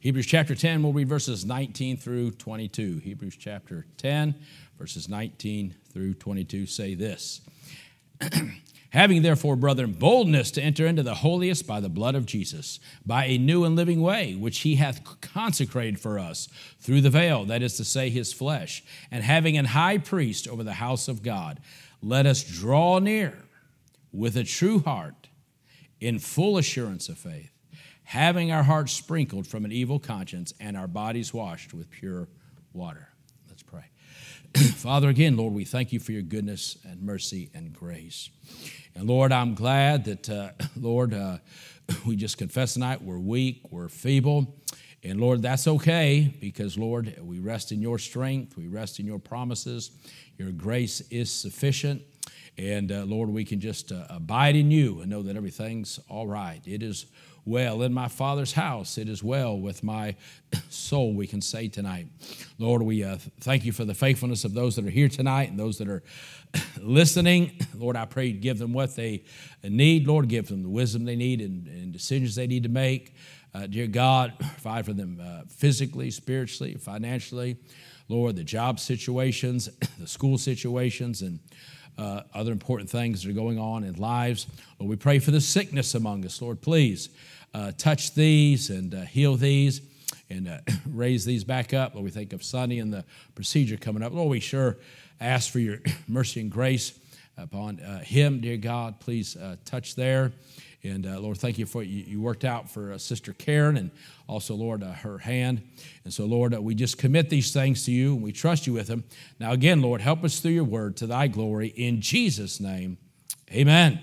Hebrews chapter 10, we'll read verses 19 through 22. Hebrews chapter 10, verses 19 through 22 say this Having therefore, brethren, boldness to enter into the holiest by the blood of Jesus, by a new and living way, which he hath consecrated for us through the veil, that is to say, his flesh, and having an high priest over the house of God, let us draw near with a true heart in full assurance of faith, having our hearts sprinkled from an evil conscience and our bodies washed with pure water. Let's pray. Father, again, Lord, we thank you for your goodness and mercy and grace. And Lord, I'm glad that, uh, Lord, uh, we just confess tonight we're weak, we're feeble. And Lord, that's okay because, Lord, we rest in your strength, we rest in your promises. Your grace is sufficient. And uh, Lord, we can just uh, abide in you and know that everything's all right. It is well in my Father's house. It is well with my soul, we can say tonight. Lord, we uh, thank you for the faithfulness of those that are here tonight and those that are listening. Lord, I pray you give them what they need. Lord, give them the wisdom they need and, and decisions they need to make. Uh, dear God, provide for them uh, physically, spiritually, financially. Lord, the job situations, the school situations, and uh, other important things that are going on in lives. Lord, we pray for the sickness among us. Lord, please uh, touch these and uh, heal these and uh, raise these back up. Lord, we think of Sonny and the procedure coming up. Lord, we sure ask for your mercy and grace upon uh, him, dear God. Please uh, touch there. And uh, Lord, thank you for you, you worked out for uh, Sister Karen and also, Lord, uh, her hand. And so, Lord, uh, we just commit these things to you and we trust you with them. Now, again, Lord, help us through your word to thy glory. In Jesus' name, amen.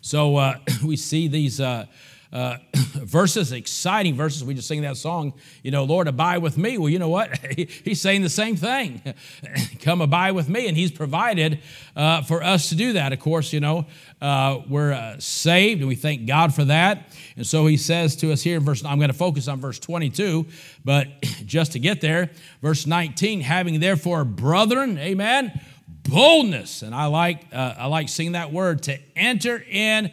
So, we see these uh, verses, exciting verses. We just sing that song, you know, Lord, abide with me. Well, you know what? he's saying the same thing. Come abide with me. And he's provided uh, for us to do that. Of course, you know, uh, we're uh, saved and we thank God for that. And so he says to us here in verse, I'm going to focus on verse 22, but just to get there, verse 19, having therefore brethren, amen, boldness. And I like, uh, I like seeing that word to enter in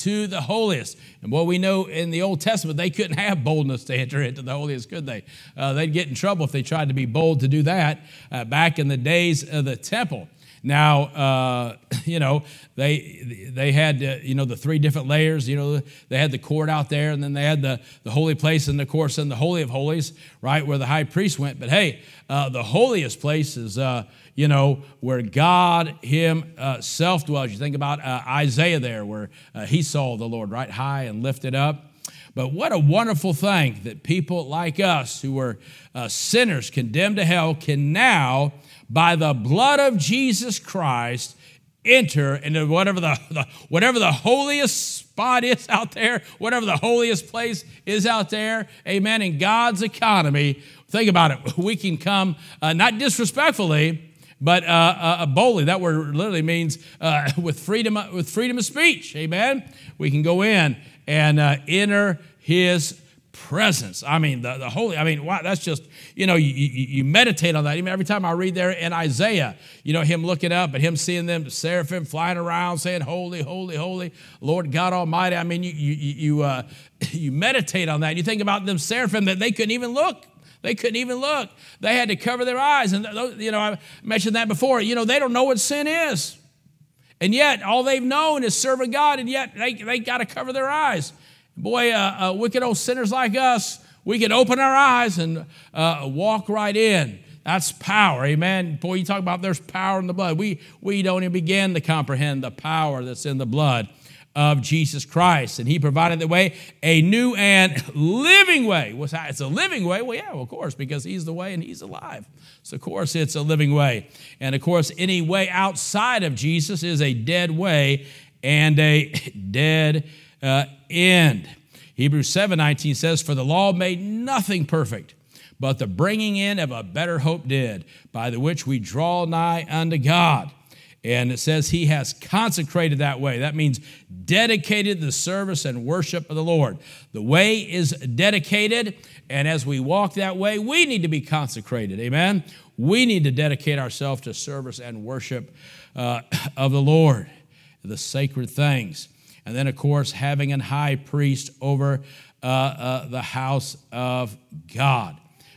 to the holiest. And what we know in the Old Testament, they couldn't have boldness to enter into the holiest, could they? Uh, they'd get in trouble if they tried to be bold to do that uh, back in the days of the temple. Now, uh, you know, they they had uh, you know the three different layers. You know, they had the court out there, and then they had the the holy place, and of course, in the holy of holies, right where the high priest went. But hey, uh, the holiest place is uh, you know, where God Himself dwells. You think about uh, Isaiah there, where uh, he saw the Lord right high and lifted up. But what a wonderful thing that people like us who were uh, sinners condemned to hell can now, by the blood of Jesus Christ, enter into whatever the, the, whatever the holiest spot is out there, whatever the holiest place is out there. Amen. In God's economy, think about it. We can come uh, not disrespectfully, but uh, uh, boldly. That word literally means uh, with freedom with freedom of speech. Amen. We can go in and uh, enter His presence. I mean, the, the holy. I mean, wow, that's just you know you, you, you, meditate on that. Even every time I read there in Isaiah, you know him looking up and him seeing them seraphim flying around saying, "Holy, holy, holy, Lord God Almighty." I mean, you you you uh, you meditate on that. You think about them seraphim that they couldn't even look. They couldn't even look. They had to cover their eyes. And, you know, I mentioned that before. You know, they don't know what sin is. And yet, all they've known is serving God, and yet they, they got to cover their eyes. Boy, uh, uh, wicked old sinners like us, we can open our eyes and uh, walk right in. That's power, amen. Boy, you talk about there's power in the blood. We, we don't even begin to comprehend the power that's in the blood of Jesus Christ. And he provided the way, a new and living way. What's that? It's a living way? Well, yeah, of course, because he's the way and he's alive. So, of course, it's a living way. And, of course, any way outside of Jesus is a dead way and a dead uh, end. Hebrews 7 19 says, For the law made nothing perfect, but the bringing in of a better hope did, by the which we draw nigh unto God. And it says he has consecrated that way. That means dedicated the service and worship of the Lord. The way is dedicated, and as we walk that way, we need to be consecrated. Amen? We need to dedicate ourselves to service and worship uh, of the Lord, the sacred things. And then, of course, having an high priest over uh, uh, the house of God.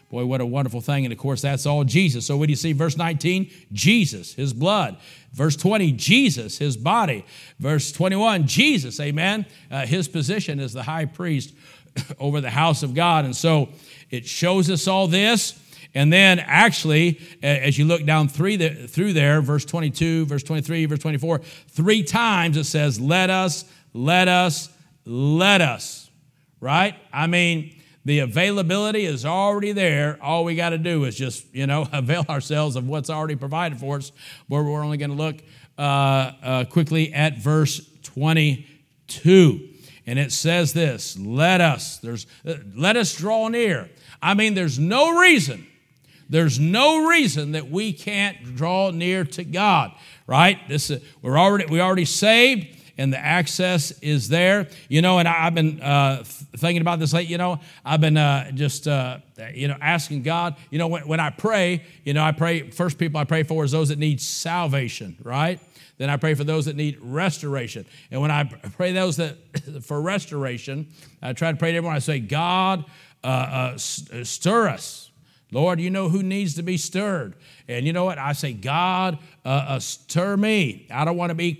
Boy, what a wonderful thing. And of course, that's all Jesus. So, what do you see? Verse 19, Jesus, his blood. Verse 20, Jesus, his body. Verse 21, Jesus, amen, uh, his position as the high priest over the house of God. And so it shows us all this. And then, actually, as you look down through there, verse 22, verse 23, verse 24, three times it says, Let us, let us, let us. Right? I mean, the availability is already there. All we got to do is just, you know, avail ourselves of what's already provided for us. But we're only going to look uh, uh, quickly at verse 22. And it says this let us, there's, uh, let us draw near. I mean, there's no reason, there's no reason that we can't draw near to God, right? This, uh, we're already, we already saved and the access is there. You know, and I, have been uh, thinking about this late. You know, I've been uh, just uh, you know asking God. You know, when, when I pray, you know, I pray. First, people I pray for is those that need salvation, right? Then I pray for those that need restoration. And when I pray those that for restoration, I try to pray to everyone. I say, God, uh, uh, stir us. Lord, you know who needs to be stirred. And you know what? I say, God, uh, uh stir me. I don't want to be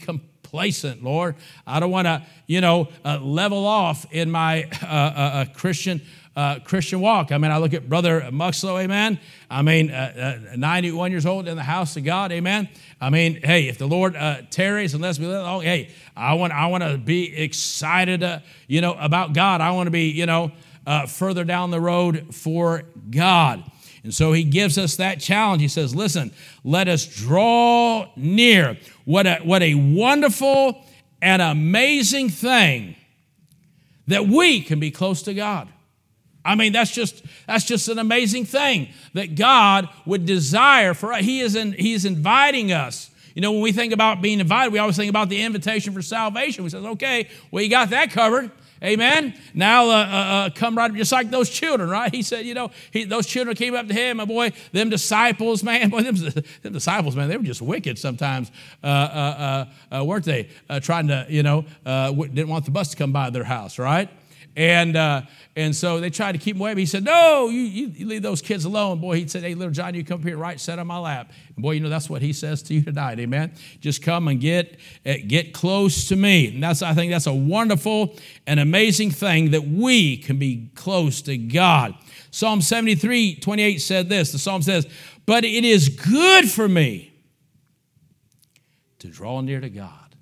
complacent, Lord. I don't want to, you know, uh, level off in my uh, uh, uh, Christian uh, Christian walk. I mean, I look at Brother Muxlow, amen. I mean, uh, uh, 91 years old in the house of God, amen. I mean, hey, if the Lord tarries and lets me live, oh, hey, I want, I want to be excited, you know, about God. I want to be, you know, further down the road for God. And so he gives us that challenge. He says, listen, let us draw near. What a, what a wonderful and amazing thing that we can be close to God. I mean, that's just that's just an amazing thing that God would desire for us. He is in, He's inviting us. You know, when we think about being invited, we always think about the invitation for salvation. We say, okay, well, you got that covered. Amen. Now, uh, uh, uh, come right up, just like those children, right? He said, you know, he, those children came up to him, my boy, them disciples, man, boy, them, them disciples, man, they were just wicked sometimes, uh, uh, uh weren't they? trying to, you know, didn't want the bus to come by their house, right? And, uh, and so they tried to keep him away. But he said, No, you, you, leave those kids alone. Boy, he said, Hey, little John, you come up here right, sit on my lap. And boy, you know, that's what he says to you tonight. Amen. Just come and get, uh, get close to me. And that's, I think that's a wonderful and amazing thing that we can be close to God. Psalm 73, 28 said this. The psalm says, But it is good for me to draw near to God.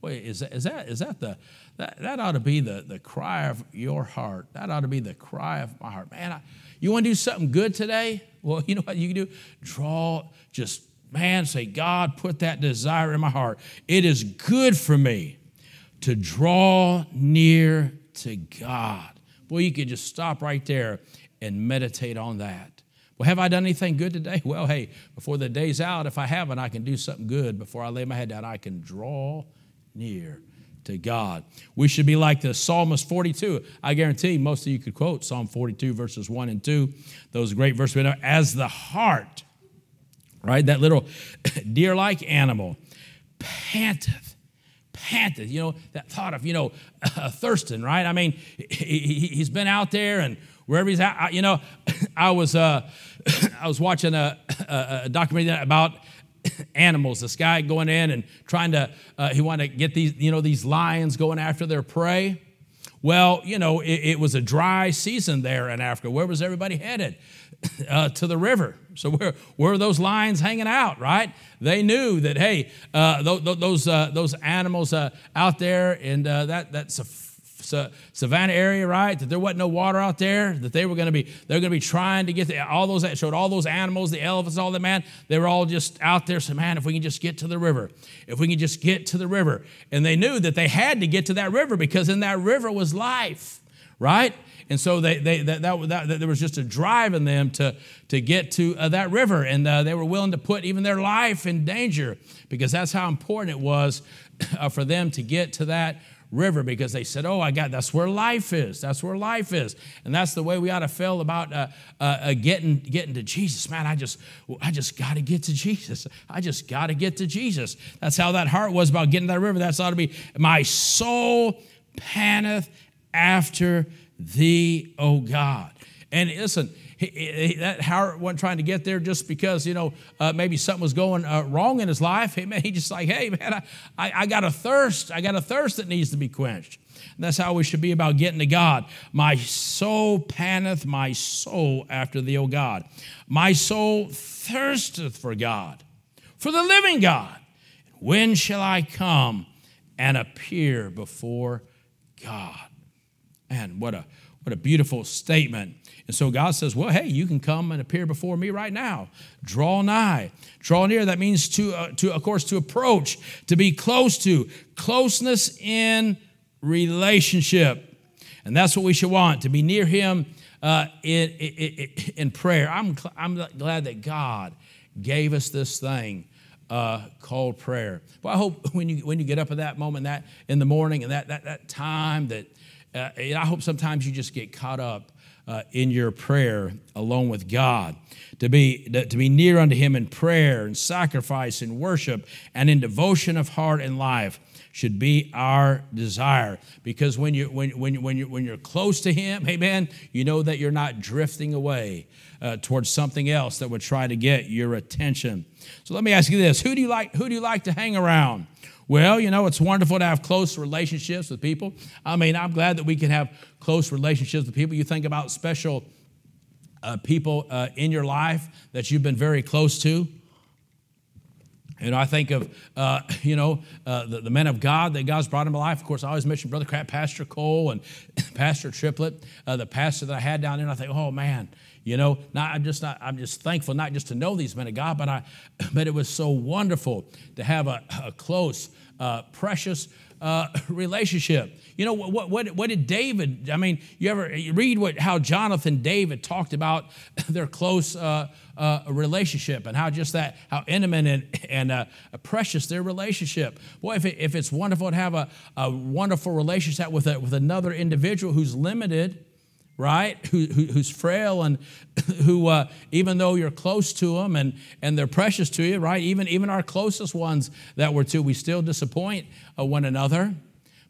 Boy, is that, is that, is that the that, that ought to be the, the cry of your heart. That ought to be the cry of my heart. Man, I, you want to do something good today? Well, you know what you can do? Draw, just, man, say, God, put that desire in my heart. It is good for me to draw near to God. Boy, you could just stop right there and meditate on that. Well, have I done anything good today? Well, hey, before the day's out, if I haven't, I can do something good. Before I lay my head down, I can draw near to God. We should be like the Psalmist 42. I guarantee most of you could quote Psalm 42, verses 1 and 2. Those great verses. As the hart, right? That little deer like animal panteth, panteth. You know, that thought of, you know, uh, Thurston, right? I mean, he, has been out there and wherever he's at, you know, I was, uh, I was watching a, a, a documentary about animals. This guy going in and trying to, uh, he wanted to get these, you know, these lions going after their prey. Well, you know, it, it was a dry season there in Africa. Where was everybody headed? Uh, to the river. So where, where were those lions hanging out, right? They knew that, hey, uh, th- th- those, uh, those animals uh, out there, and uh, that, that's a savannah area, right? That there wasn't no water out there. That they were going to be they're going to be trying to get the, all those that showed all those animals, the elephants, all that man. They were all just out there. So man, if we can just get to the river, if we can just get to the river, and they knew that they had to get to that river because in that river was life, right? And so they, they that, that, that, that there was just a drive in them to, to get to uh, that river, and uh, they were willing to put even their life in danger because that's how important it was uh, for them to get to that river because they said, Oh, I got that's where life is. That's where life is. And that's the way we ought to feel about uh, uh, uh, getting, getting to Jesus. Man, I just, I just got to get to Jesus. I just got to get to Jesus. That's how that hart was about getting to that river. That's ought to be my soul panteth after thee, O God. And listen, he, he, that Howard wasn't trying to get there just because, you know, uh, maybe something was going uh, wrong in his life. He, man, he just like, hey, man, I, I, I got a thirst. I got a thirst that needs to be quenched. And that's how we should be about getting to God. My soul panteth, my soul after thee, O God. My soul thirsteth for God, for the living God. When shall I come and appear before God? And what a what a beautiful statement. And so God says, Well, hey, you can come and appear before me right now. Draw nigh. Draw near, that means to, uh, to of course, to approach, to be close to. Closeness in relationship. And that's what we should want, to be near Him uh, in, in, in, prayer. I'm, I'm glad that God gave us this thing uh, called prayer. But I hope when you, when you get up at that moment, that in the morning, and that, that, that time that uh, I hope sometimes you just get caught up uh, in your prayer alone with God, to be, to be near unto Him in prayer and sacrifice and worship and in devotion of heart and life should be our desire. Because when you when when when you when you're close to him amen you know that you're not drifting away uh, towards something else that would try to get your attention. So let me ask you this. Who do you like who do you like to hang around well, you know, it's wonderful to have close relationships with people. I mean, I'm glad that we can have close relationships with people. You think about special uh, people uh, in your life that you've been very close to. You know, I think of, uh, you know, uh, the, the, men of God that God's brought into my life. Of course, I always mention Brother Crap, Pastor Cole and Pastor Triplett, uh, the pastor that I had down there. And I think, oh, man, you know, not, I'm just not, I'm just thankful not just to know these men of God, but I, but it was so wonderful to have a, a close uh, precious uh, relationship. You know, what, what, what did David, I mean, you ever you read what, how Jonathan David talked about their close uh, uh, relationship and how just that, how intimate and, and uh, precious their relationship. Boy, if, it, if it's wonderful to have a, a wonderful relationship with, a, with another individual who's limited, right? Who, who, who's frail and who, uh, even though you're close to them and, and they're precious to you, right? Even, even our closest ones that we're to, we still disappoint uh, one another.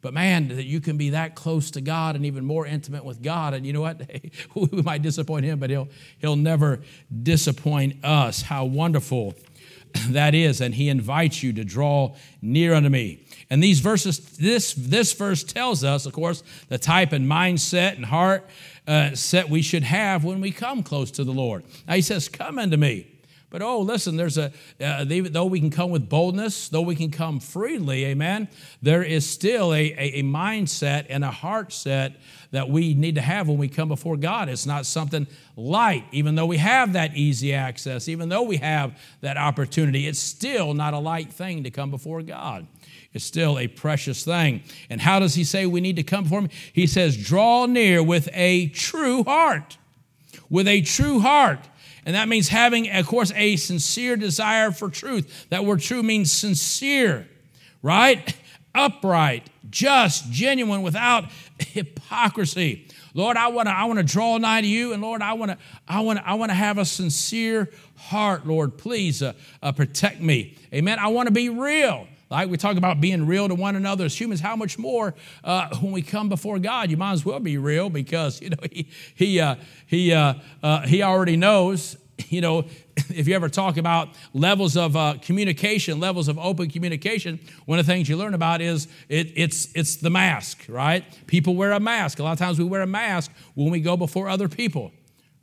But man, that you can be that close to God and even more intimate with God. And you know what? we might disappoint him, but he'll, he'll never disappoint us. How wonderful that is. And he invites you to draw near unto me. And these verses, this, this verse tells us, of course, the type and mindset and heart uh, set we should have when we come close to the Lord. Now he says, Come unto me. But oh, listen, there's a, uh, though we can come with boldness, though we can come freely, amen, there is still a, a, a, mindset and a heart set that we need to have when we come before God. It's not something light, even though we have that easy access, even though we have that opportunity, it's still not a light thing to come before God is still a precious thing. And how does he say we need to come for him? He says, draw near with a true heart. With a true heart. And that means having, of course, a sincere desire for truth. That word true means sincere, right? Upright, just, genuine, without hypocrisy. Lord, I want to I want to draw nigh to you, and Lord, I want to I want I want to have a sincere heart. Lord, please uh, uh, protect me. Amen. I want to be real. Like we talk about being real to one another as humans, how much more uh, when we come before God? You might as well be real because you know He He uh, He uh, uh He already knows. You know, if you ever talk about levels of uh, communication, levels of open communication, one of the things you learn about is it, it's it's the mask, right? People wear a mask. A lot of times we wear a mask when we go before other people,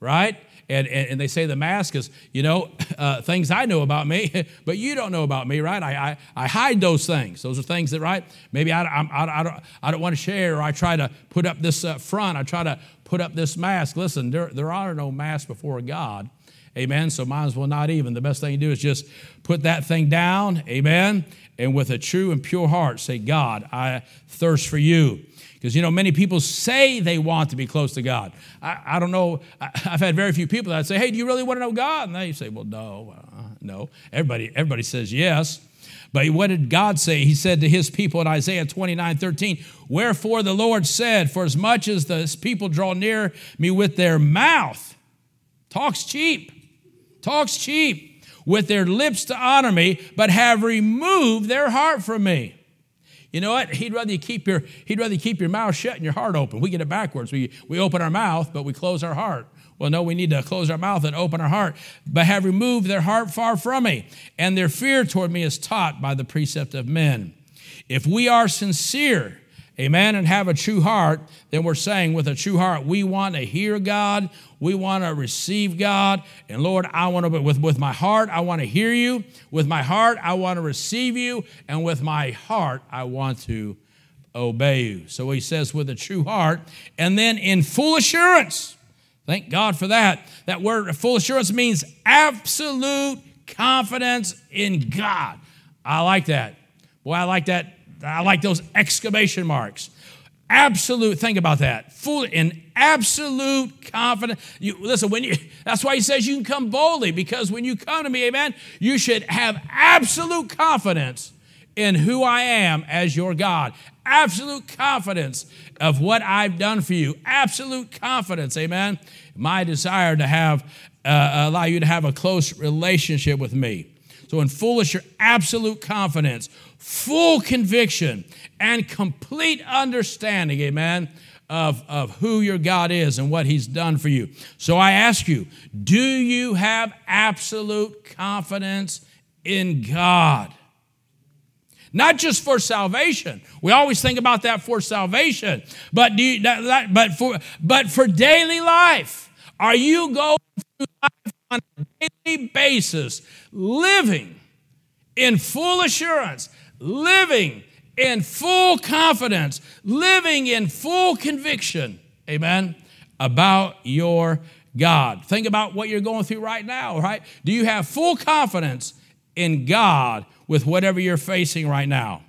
right? And, and, and they say the mask is, you know, uh, things I know about me, but you don't know about me, right? I, I, I hide those things. Those are things that, right? Maybe I, I, I, don't, I don't want to share, or I try to put up this uh, front, I try to put up this mask. Listen, there, there are no masks before God. Amen. So might as well not even. The best thing to do is just put that thing down. Amen. And with a true and pure heart, say, God, I thirst for you. Because, you know, many people say they want to be close to God. I, I don't know. I, have had very few people that say, hey, do you really want to know God? And they say, well, no, uh, no. Everybody, everybody says yes. But what did God say? He said to his people in Isaiah 29 13, Wherefore the Lord said, For as much as the people draw near me with their mouth, talks cheap, talks cheap, with their lips to honor me, but have removed their heart from me. You know what? He'd rather you keep your he'd rather you keep your mouth shut and your heart open. We get it backwards. We we open our mouth, but we close our heart. Well, no, we need to close our mouth and open our heart. But have removed their heart far from me, and their fear toward me is taught by the precept of men. If we are sincere, amen, and have a true heart, then we're saying with a true heart, we want to hear God, we want to receive God. And Lord, I want to, with, with my heart, I want to hear you. With my heart, I want to receive you. And with my heart, I want to obey you. So he says, with a true heart. And then in full assurance, thank God for that. That word full assurance means absolute confidence in God. I like that. Boy, I like that. I like those exclamation marks. Absolute, think about that. Full in absolute confidence. You listen, when you that's why he says you can come boldly, because when you come to me, amen, you should have absolute confidence in who I am as your God. Absolute confidence of what I've done for you. Absolute confidence, amen. My desire to have uh, allow you to have a close relationship with me. So, full your absolute confidence, full conviction, and complete understanding, amen, of, of who your God is and what He's done for you. So, I ask you, do you have absolute confidence in God? Not just for salvation. We always think about that for salvation, but do you, but for but for daily life. Are you going through life on a daily basis, living in full assurance, living in full confidence, living in full conviction, amen, about your God. Think about what you're going through right now, right? Do you have full confidence in God with whatever you're facing right now?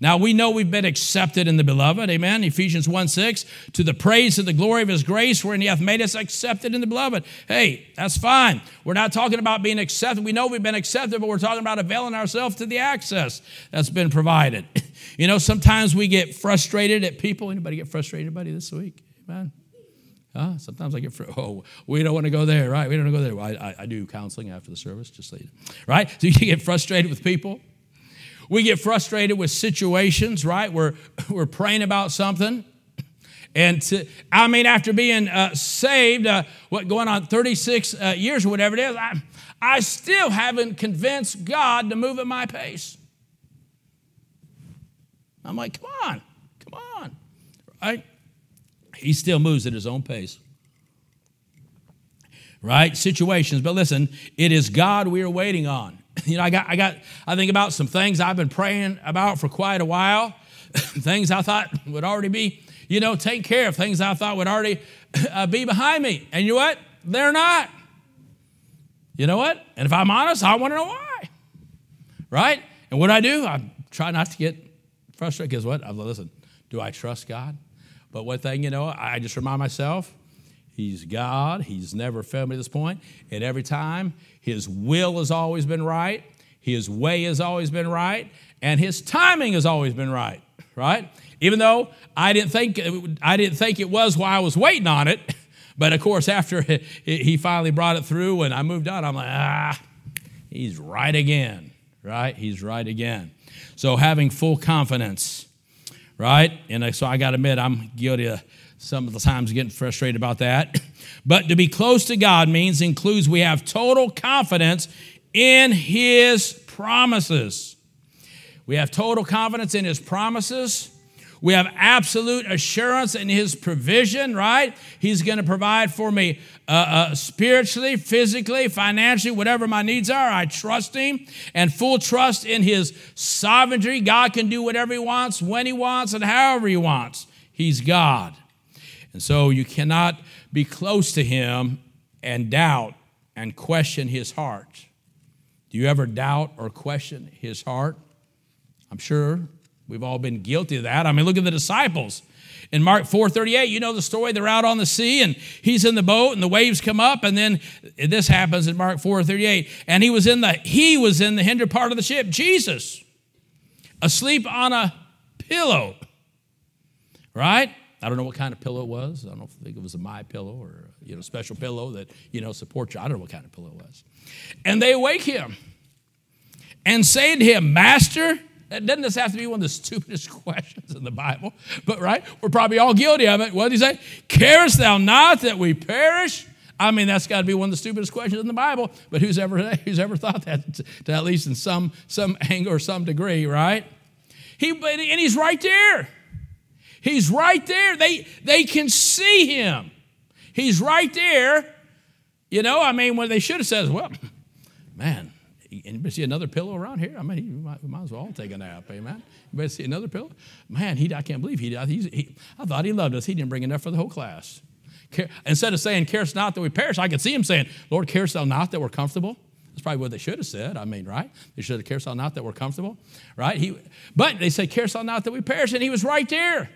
Now we know we've been accepted in the beloved, amen. Ephesians 1 6, to the praise of the glory of his grace, wherein he hath made us accepted in the beloved. Hey, that's fine. We're not talking about being accepted. We know we've been accepted, but we're talking about availing ourselves to the access that's been provided. you know, sometimes we get frustrated at people. Anybody get frustrated, anybody, this week? Amen. Huh? Sometimes I get, fr- oh, we don't want to go there, right? We don't want to go there. Well, I, I, do counseling after the service, just so you know. Right? So you get frustrated with people. We get frustrated with situations, right? We're, we're praying about something. And to, I mean, after being uh, saved, uh, what going on 36 uh, years or whatever it is, I, I still haven't convinced God to move at my pace. I'm like, come on, come on, right? He still moves at his own pace. Right? Situations, but listen, it is God we are waiting on. You know, I got, I got, I think about some things I've been praying about for quite a while, things I thought would already be, you know, take care of, things I thought would already uh, be behind me. And you know what? They're not. You know what? And if I'm honest, I want to know why. Right? And what I do, I try not to get frustrated because what? I listen, do I trust God? But one thing, you know, I just remind myself, He's God. He's never failed me to this point. And every time, His will has always been right, His way has always been right, and His timing has always been right, right? Even though I didn't think, I didn't think it was while I was waiting on it. But of course, after He finally brought it through and I moved on, I'm like, ah, He's right again, right? He's right again. So having full confidence, right? And so I got to admit, I'm guilty of some of the times getting frustrated about that. But to be close to God means includes we have total confidence in His promises. We have total confidence in His promises. We have absolute assurance in His provision, right? He's going to provide for me uh, uh, spiritually, physically, financially, whatever my needs are. I trust Him and full trust in His sovereignty. God can do whatever He wants, when He wants, and however He wants. He's God. And so you cannot be close to him and doubt and question his heart. Do you ever doubt or question his heart? I'm sure we've all been guilty of that. I mean, look at the disciples. In Mark 4:38, you know the story. They're out on the sea and he's in the boat and the waves come up and then this happens in Mark 4:38 and he was in the he was in the hinder part of the ship, Jesus, asleep on a pillow. Right? I don't know what kind of pillow it was. I don't think it was a my pillow or you know special pillow that you know supports you. I don't know what kind of pillow it was. And they wake him and say to him, Master, Doesn't this have to be one of the stupidest questions in the Bible? But right, we're probably all guilty of it. What did he say? Carest thou not that we perish? I mean, that's got to be one of the stupidest questions in the Bible. But who's ever who's ever thought that to, to at least in some some angle or some degree, right? He and he's right there. He's right there. They they can see him. He's right there. You know, I mean, what they should have said, well, man, Anybody see another pillow around here? I mean, you might, might as well take a nap, amen. Anybody see another pillow? Man, he, I can't believe he, he, I thought he loved us. He didn't bring enough for the whole class. Instead of saying, carest not that we perish, I could see him saying, Lord, carest thou not that we're comfortable? That's probably what they should have said. I mean, right? They should have thou not that we're comfortable, right? He, but they say, carest thou not that we perish, and he was right there.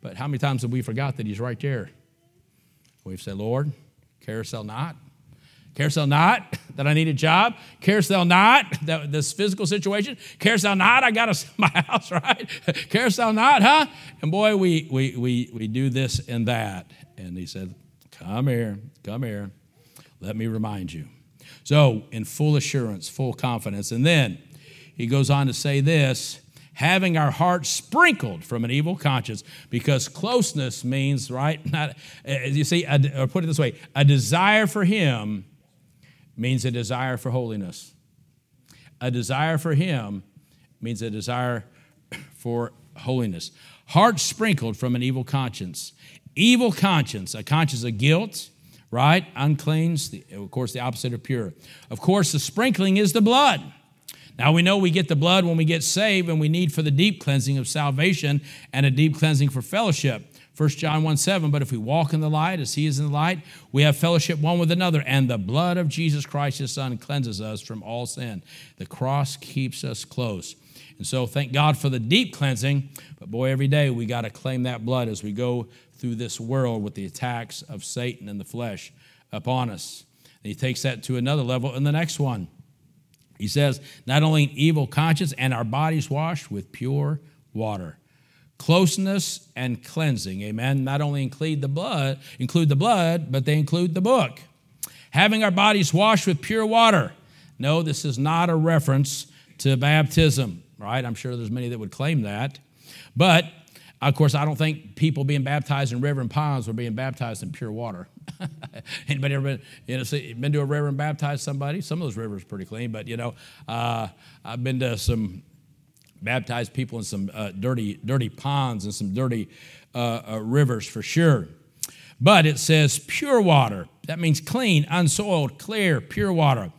But how many times have we forgot that he's right there? We've said, Lord, carest thou not Carest thou not that I need a job? Carest thou not that this physical situation? Carest thou not I got a, my house, right? Carest thou not, huh? And boy, we, we, we, we do this and that. And he said, Come here, come here. Let me remind you. So, in full assurance, full confidence. And then he goes on to say this having our hearts sprinkled from an evil conscience because closeness means right not as you see or put it this way a desire for him means a desire for holiness. A desire for Him means a desire for holiness. Heart sprinkled from an evil conscience. Evil conscience, a conscience of guilt, right? Uncleans, of course, the opposite of pure. Of course, the sprinkling is the blood. Now we know we get the blood when we get saved, and we need for the deep cleansing of salvation and a deep cleansing for fellowship. 1 John 1 7, but if we walk in the light as he is in the light, we have fellowship one with another, and the blood of Jesus Christ, his son, cleanses us from all sin. The cross keeps us close. And so thank God for the deep cleansing, but boy, every day we got to claim that blood as we go through this world with the attacks of Satan and the flesh upon us. And he takes that to another level in the next one. He says, not only an evil conscience and our bodies washed with pure water closeness and cleansing. Amen. Not only include the blood include the blood but they include the book. Having our bodies washed with pure water. No this is not a reference to baptism right? I'm sure there's many that would claim that. But of course i don't think people being baptized in river and ponds were being baptized in pure water anybody ever been, you know, been to a river and baptized somebody some of those rivers are pretty clean but you know uh, i've been to some baptized people in some uh, dirty, dirty ponds and some dirty uh, uh, rivers for sure. But it says pure water. That means clean, unsoiled, clear, pure water.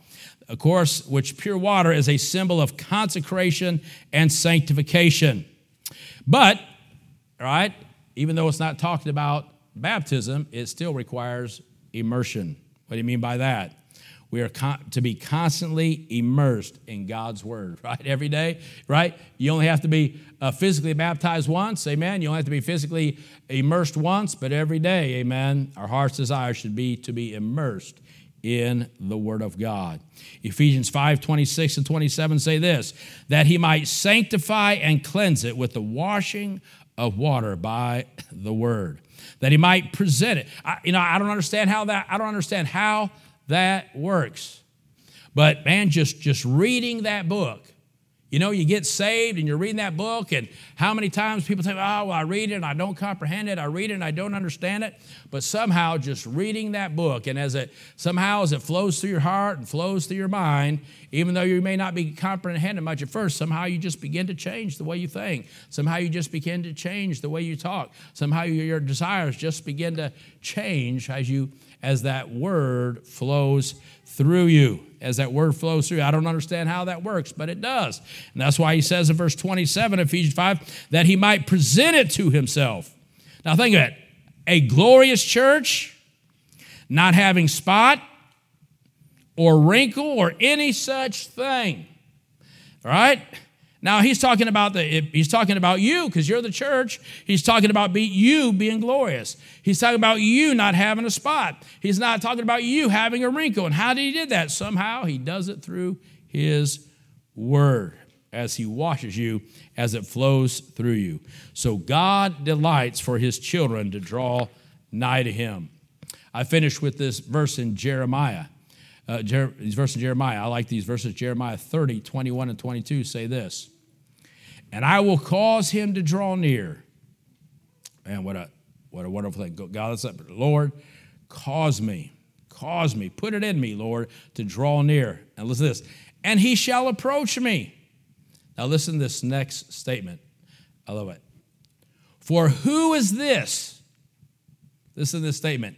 Of course, which pure water is a symbol of consecration and sanctification. But, right, even though it's not talked about baptism, it still requires immersion. What do you mean by that? We are con- to be constantly immersed in God's word, right? Every day, right? You only have to be uh, physically baptized once, amen. You only have to be physically immersed once, but every day, amen, our heart's desire should be to be immersed in the word of God. Ephesians 5 26 and 27 say this that he might sanctify and cleanse it with the washing of water by the word, that he might present it. I, you know, I don't understand how that, I don't understand how that works. But man, just, just reading that book, you know, you get saved and you're reading that book, and how many times people say, Oh, well, I read it and I don't comprehend it. I read it and I don't understand it. But somehow, just reading that book, and as it somehow as it flows through your heart and flows through your mind, even though you may not be comprehending much at first, somehow you just begin to change the way you think. Somehow you just begin to change the way you talk. Somehow your desires just begin to change as you as that word flows through you. As that word flows through. I don't understand how that works, but it does. And that's why he says in verse 27 Ephesians 5 that he might present it to himself. Now think of it a glorious church, not having spot or wrinkle or any such thing. All right? Now he's talking about the he's talking about you because you're the church. He's talking about be, you being glorious. He's talking about you not having a spot. He's not talking about you having a wrinkle. And how did he do that? Somehow he does it through his word as he washes you as it flows through you. So God delights for his children to draw nigh to him. I finish with this verse in Jeremiah. Uh, Jer- these verses in Jeremiah, I like these verses. Jeremiah 30, 21, and 22 say this and I will cause him to draw near. Man, what a what a wonderful thing. God, let's Lord, cause me, cause me, put it in me, Lord, to draw near. And listen to this. And he shall approach me. Now listen to this next statement. I love it. For who is this? Listen to this statement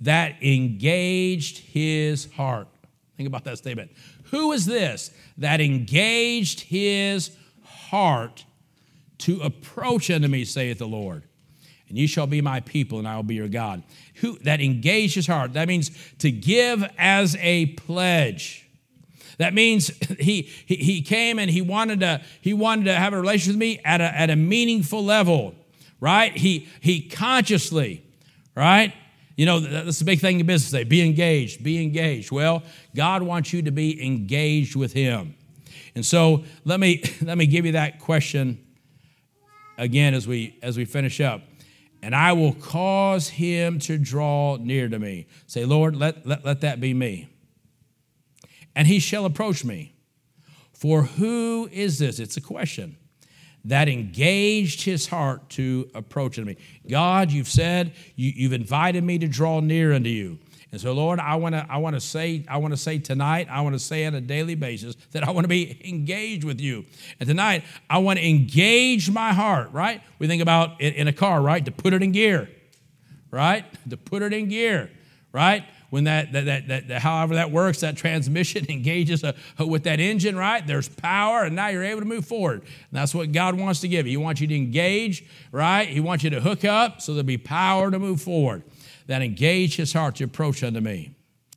that engaged his heart. Think about that statement. Who is this that engaged his heart to approach me, saith the Lord? And you shall be my people, and I will be your God. Who that engaged his heart. That means to give as a pledge. That means he, he, he came and he wanted to he wanted to have a relationship with me at a, at a meaningful level, right? He he consciously, right? You know, that's the big thing in business today. Be engaged, be engaged. Well, God wants you to be engaged with Him. And so let me let me give you that question again as we as we finish up. And I will cause him to draw near to me. Say, Lord, let, let, let that be me. And he shall approach me. For who is this? It's a question that engaged his heart to approach me. God, you've said, you, have invited me to draw near unto you. And so, Lord, I want to I want to say I want to say tonight, I want to say on a daily basis that I want to be engaged with you. And tonight, I want to engage my heart, right? We think about in, in a car, right? To put it in gear, right? To put it in gear, right? When that, that, that, that, that however that works, that transmission engages a, a, with that engine, right? There's power, and now you're able to move forward. And that's what God wants to give you. He wants you to engage, right? He wants you to hook up so there'll be power to move forward. That engage his heart to approach unto me.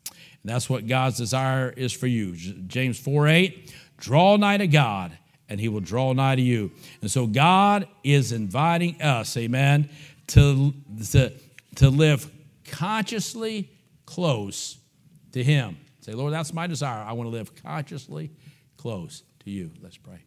And that's what God's desire is for you. James 4 8, draw nigh to God, and he will draw nigh to you. And so God is inviting us, amen, to, to, to live consciously close to Him. Say, Lord, that's my desire. I want to live consciously close to you. Let's pray.